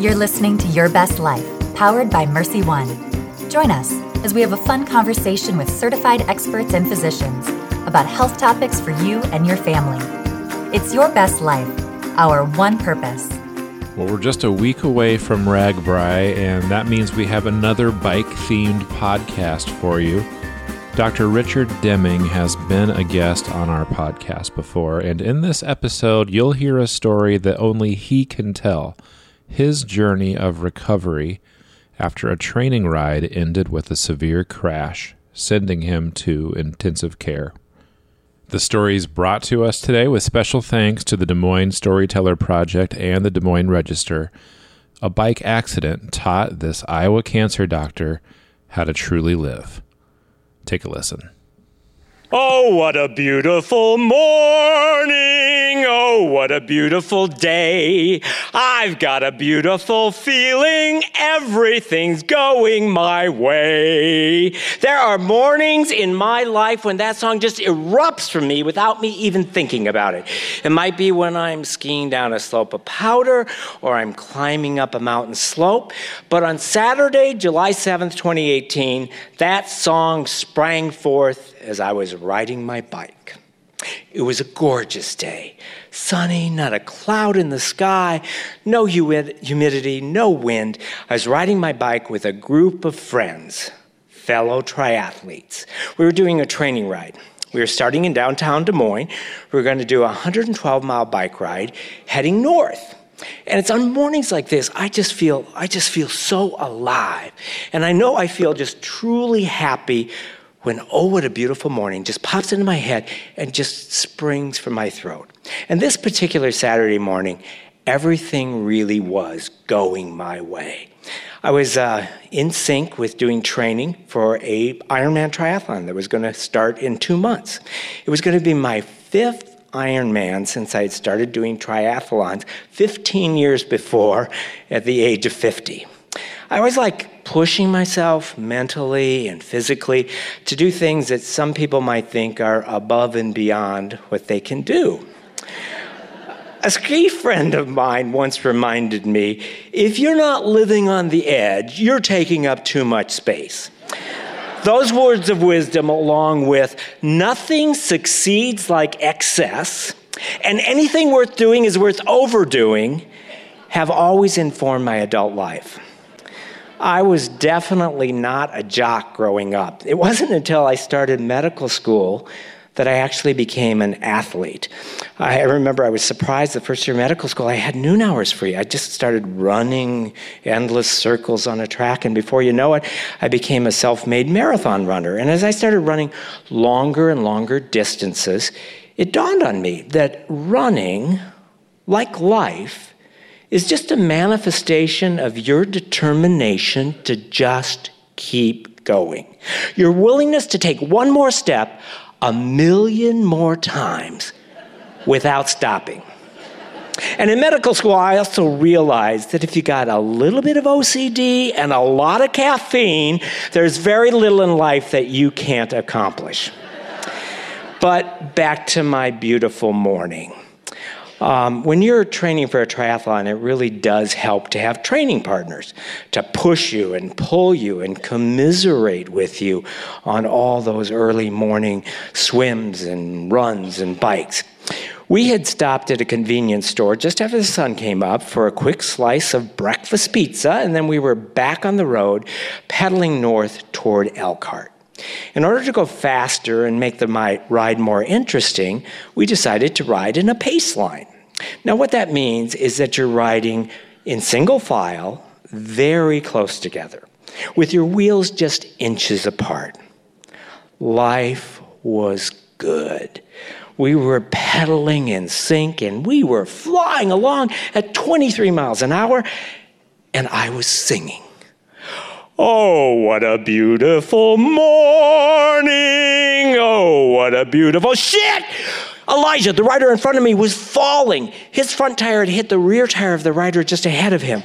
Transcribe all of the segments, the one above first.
You're listening to Your Best Life, powered by MercyOne. Join us as we have a fun conversation with certified experts and physicians about health topics for you and your family. It's Your Best Life, our one purpose. Well, we're just a week away from RAGBRAI, and that means we have another bike themed podcast for you. Dr. Richard Deming has been a guest on our podcast before, and in this episode, you'll hear a story that only he can tell his journey of recovery after a training ride ended with a severe crash, sending him to intensive care. The story is brought to us today with special thanks to the Des Moines Storyteller Project and the Des Moines Register. A bike accident taught this Iowa cancer doctor how to truly live. Take a listen. Oh, what a beautiful morning. Oh, what a beautiful day. I've got a beautiful feeling. Everything's going my way. There are mornings in my life when that song just erupts from me without me even thinking about it. It might be when I'm skiing down a slope of powder or I'm climbing up a mountain slope. But on Saturday, July 7th, 2018, that song sprang forth as I was riding my bike. It was a gorgeous day. Sunny, not a cloud in the sky, no humidity, no wind. I was riding my bike with a group of friends, fellow triathletes. We were doing a training ride. We were starting in downtown Des Moines. We were going to do a 112 mile bike ride heading north. And it's on mornings like this, I just feel, I just feel so alive. And I know I feel just truly happy when, oh, what a beautiful morning, just pops into my head and just springs from my throat. And this particular Saturday morning, everything really was going my way. I was uh, in sync with doing training for a Ironman triathlon that was going to start in two months. It was going to be my fifth Ironman since I had started doing triathlons 15 years before at the age of 50. I was like pushing myself mentally and physically to do things that some people might think are above and beyond what they can do. A ski friend of mine once reminded me if you're not living on the edge, you're taking up too much space. Those words of wisdom, along with nothing succeeds like excess, and anything worth doing is worth overdoing, have always informed my adult life. I was definitely not a jock growing up. It wasn't until I started medical school that I actually became an athlete. I remember I was surprised the first year of medical school, I had noon hours free. I just started running endless circles on a track, and before you know it, I became a self made marathon runner. And as I started running longer and longer distances, it dawned on me that running, like life, is just a manifestation of your determination to just keep going. Your willingness to take one more step a million more times without stopping. And in medical school, I also realized that if you got a little bit of OCD and a lot of caffeine, there's very little in life that you can't accomplish. But back to my beautiful morning. Um, when you're training for a triathlon, it really does help to have training partners to push you and pull you and commiserate with you on all those early morning swims and runs and bikes. We had stopped at a convenience store just after the sun came up for a quick slice of breakfast pizza, and then we were back on the road pedaling north toward Elkhart. In order to go faster and make the ride more interesting, we decided to ride in a pace line. Now, what that means is that you're riding in single file, very close together, with your wheels just inches apart. Life was good. We were pedaling in sync and we were flying along at 23 miles an hour, and I was singing. Oh, what a beautiful morning! Oh, what a beautiful shit! Elijah, the rider in front of me, was falling. His front tire had hit the rear tire of the rider just ahead of him.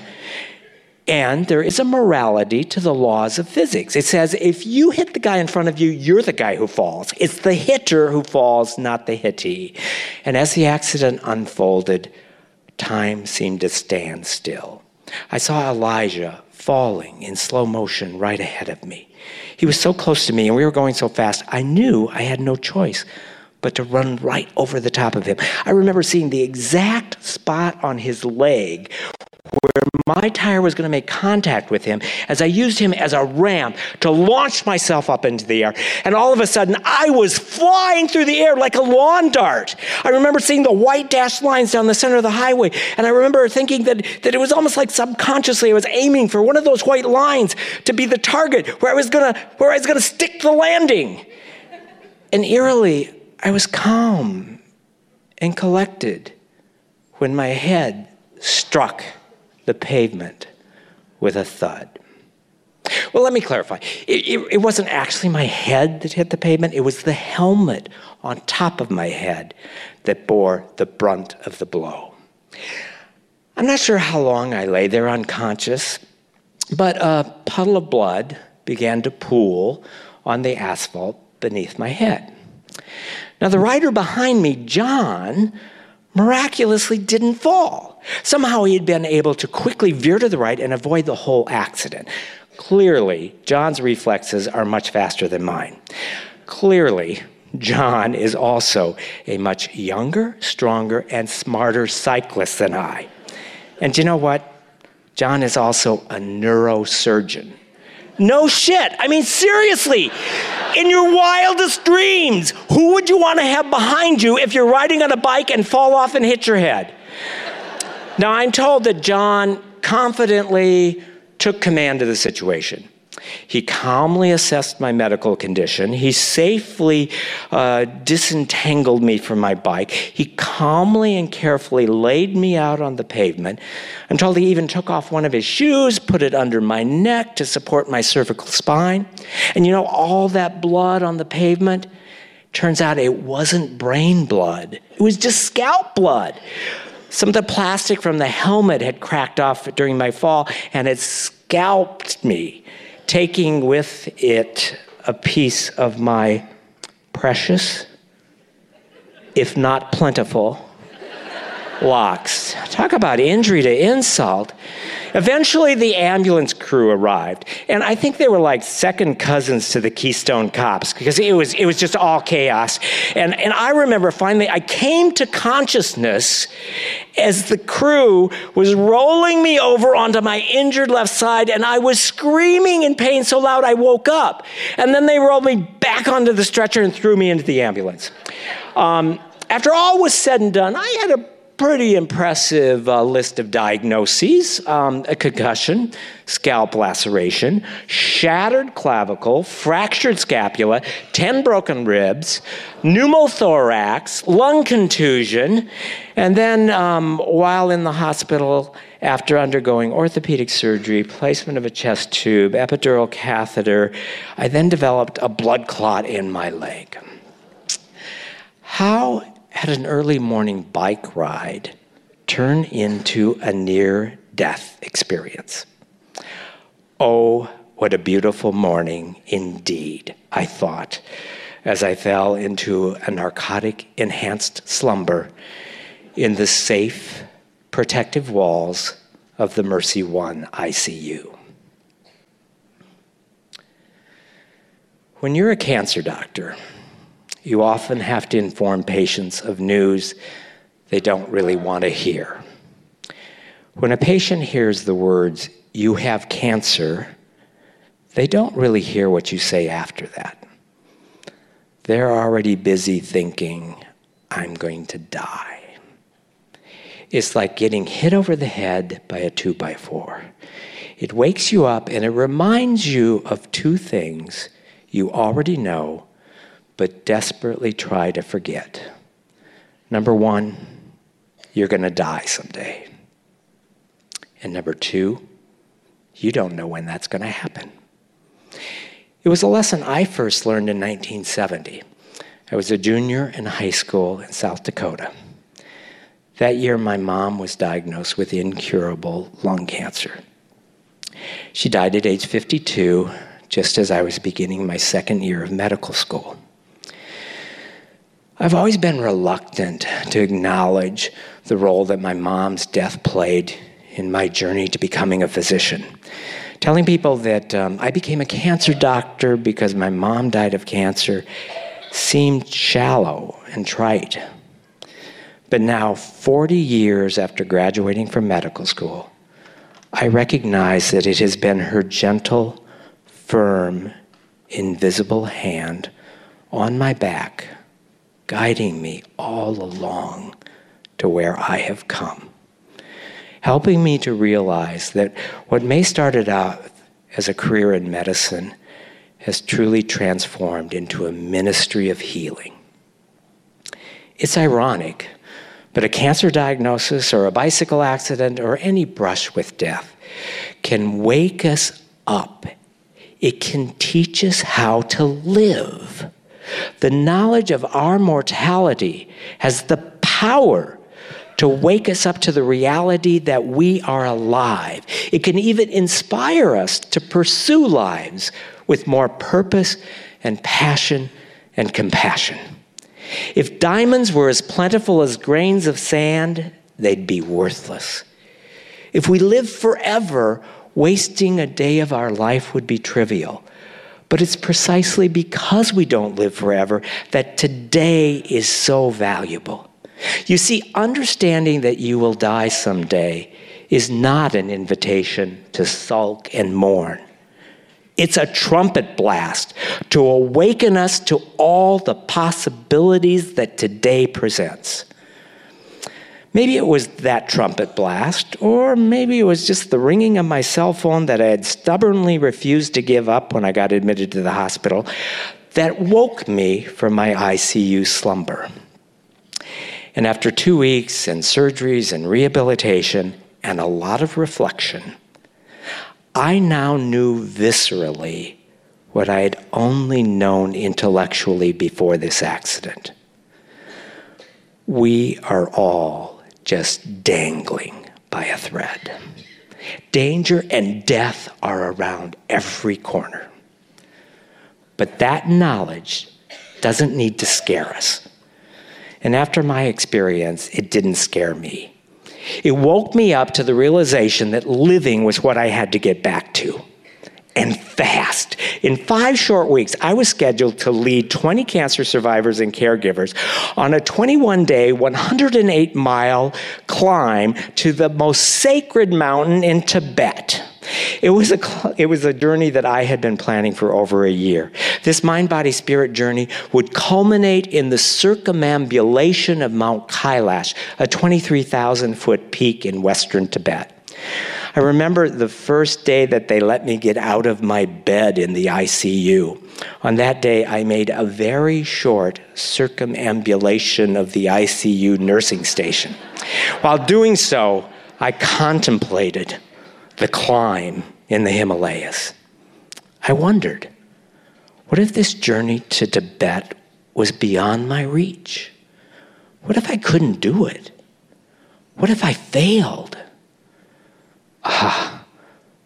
And there is a morality to the laws of physics. It says if you hit the guy in front of you, you're the guy who falls. It's the hitter who falls, not the hittee. And as the accident unfolded, time seemed to stand still. I saw Elijah falling in slow motion right ahead of me. He was so close to me and we were going so fast, I knew I had no choice but to run right over the top of him. I remember seeing the exact spot on his leg where my tire was going to make contact with him as I used him as a ramp to launch myself up into the air. And all of a sudden, I was flying through the air like a lawn dart. I remember seeing the white dashed lines down the center of the highway. And I remember thinking that, that it was almost like subconsciously I was aiming for one of those white lines to be the target where I was going to, where I was going to stick the landing. And eerily, I was calm and collected when my head struck the pavement with a thud. Well, let me clarify. It, it, it, wasn't actually my head that hit the pavement, it was the helmet on top of my head that bore the brunt of the blow. I'm not sure how long I lay there unconscious, but a puddle of blood began to pool on the asphalt beneath my head. Now, the rider behind me, John, miraculously didn't fall. Somehow he had been able to quickly veer to the right and avoid the whole accident. Clearly, John's reflexes are much faster than mine. Clearly, John is also a much younger, stronger, and smarter cyclist than I. And you know what? John is also a neurosurgeon. No shit. I mean, seriously, in your wildest dreams, who would you want to have behind you if you're riding on a bike and fall off and hit your head? Now, I'm told that John confidently took command of the situation. He calmly assessed my medical condition. He safely uh, disentangled me from my bike. He calmly and carefully laid me out on the pavement until he even took off one of his shoes, put it under my neck to support my cervical spine. And you know, all that blood on the pavement, turns out it wasn't brain blood, it was just scalp blood. Some of the plastic from the helmet had cracked off during my fall and it scalped me taking with it a piece of my precious, if not plentiful, locks. Talk about injury to insult. Eventually, the ambulance crew arrived, and I think they were like second cousins to the Keystone Cops because it was it was just all chaos. And and I remember finally I came to consciousness as the crew was rolling me over onto my injured left side, and I was screaming in pain so loud I woke up. And then they rolled me back onto the stretcher and threw me into the ambulance. Um, after all was said and done, I had a pretty impressive uh, list of diagnoses um, a concussion, scalp laceration, shattered clavicle, fractured scapula, 10 broken ribs, pneumothorax, lung contusion, and then um, while in the hospital, after undergoing orthopedic surgery, placement of a chest tube, epidural catheter, I then developed a blood clot in my leg. How had an early morning bike ride turn into a near death experience. Oh, what a beautiful morning indeed, I thought, as I fell into a narcotic enhanced slumber in the safe, protective walls of the MercyOne ICU. When you're a cancer doctor, you often have to inform patients of news they don't really want to hear. When a patient hears the words, you have cancer, they don't really hear what you say after that. They're already busy thinking, I'm going to die. It's like getting hit over the head by a two by four. It wakes you up and it reminds you of two things you already know but desperately try to forget. Number one, you're going to die someday. And number two, you don't know when that's going to happen. It was a lesson I first learned in 1970. I was a junior in high school in South Dakota. That year, my mom was diagnosed with incurable lung cancer. She died at age 52, just as I was beginning my second year of medical school. I've always been reluctant to acknowledge the role that my mom's death played in my journey to becoming a physician. Telling people that um, I became a cancer doctor because my mom died of cancer seemed shallow and trite. But now, 40 years after graduating from medical school, I recognize that it has been her gentle, firm, invisible hand on my back, guiding me all along to where I have come, helping me to realize that what may started out as a career in medicine has truly transformed into a ministry of healing. It's ironic, but a cancer diagnosis or a bicycle accident or any brush with death can wake us up. It can teach us how to live. The knowledge of our mortality has the power to wake us up to the reality that we are alive. It can even inspire us to pursue lives with more purpose and passion and compassion. If diamonds were as plentiful as grains of sand, they'd be worthless. If we lived forever, wasting a day of our life would be trivial. But it's precisely because we don't live forever that today is so valuable. You see, understanding that you will die someday is not an invitation to sulk and mourn. It's a trumpet blast to awaken us to all the possibilities that today presents. Maybe it was that trumpet blast, or maybe it was just the ringing of my cell phone that I had stubbornly refused to give up when I got admitted to the hospital that woke me from my ICU slumber. And after two weeks and surgeries and rehabilitation and a lot of reflection, I now knew viscerally what I had only known intellectually before this accident. We are all just dangling by a thread. Danger and death are around every corner. But that knowledge doesn't need to scare us. And after my experience, it didn't scare me. It woke me up to the realization that living was what I had to get back to. And fast. In five short weeks, I was scheduled to lead 20 cancer survivors and caregivers on a 21 day, 108 mile climb to the most sacred mountain in Tibet. It was, a, it was a journey that I had been planning for over a year. This mind body spirit journey would culminate in the circumambulation of Mount Kailash, a 23,000 foot peak in western Tibet. I remember the first day that they let me get out of my bed in the ICU. On that day, I made a very short circumambulation of the ICU nursing station. While doing so, I contemplated the climb in the Himalayas. I wondered, what if this journey to Tibet was beyond my reach? What if I couldn't do it? What if I failed?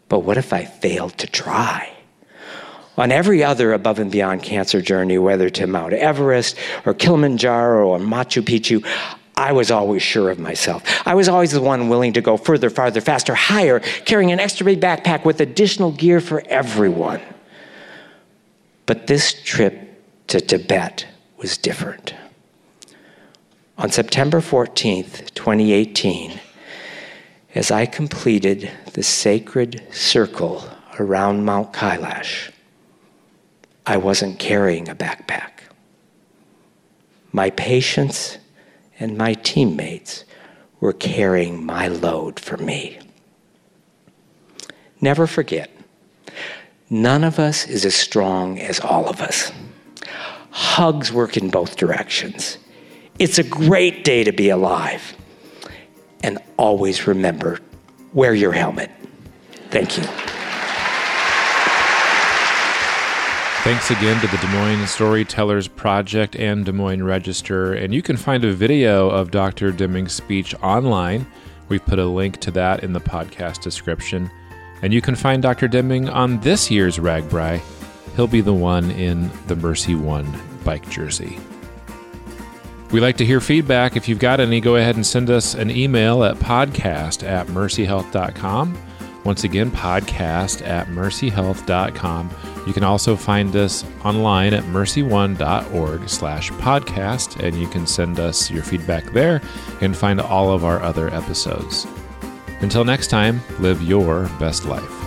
But what if I failed to try? On every other above and beyond cancer journey, whether to Mount Everest or Kilimanjaro or Machu Picchu, I was always sure of myself. I was always the one willing to go further, farther, faster, higher, carrying an extra big backpack with additional gear for everyone. But this trip to Tibet was different. On September 14th, 2018, as I completed the sacred circle around Mount Kailash, I wasn't carrying a backpack. My patients and my teammates were carrying my load for me. Never forget, none of us is as strong as all of us. Hugs work in both directions. It's a great day to be alive. And always remember wear your helmet. Thank you. Thanks again to the Des Moines Storytellers Project and Des Moines Register. And you can find a video of Dr. Deming's speech online. We've put a link to that in the podcast description. And you can find Dr. Deming on this year's RAGBRAI. He'll be the one in the MercyOne bike jersey. We like to hear feedback. If you've got any, go ahead and send us an email at podcast at mercyhealth.com. Once again, podcast at mercyhealth.com. You can also find us online at mercyone.org slash podcast, and you can send us your feedback there and find all of our other episodes. Until next time, live your best life.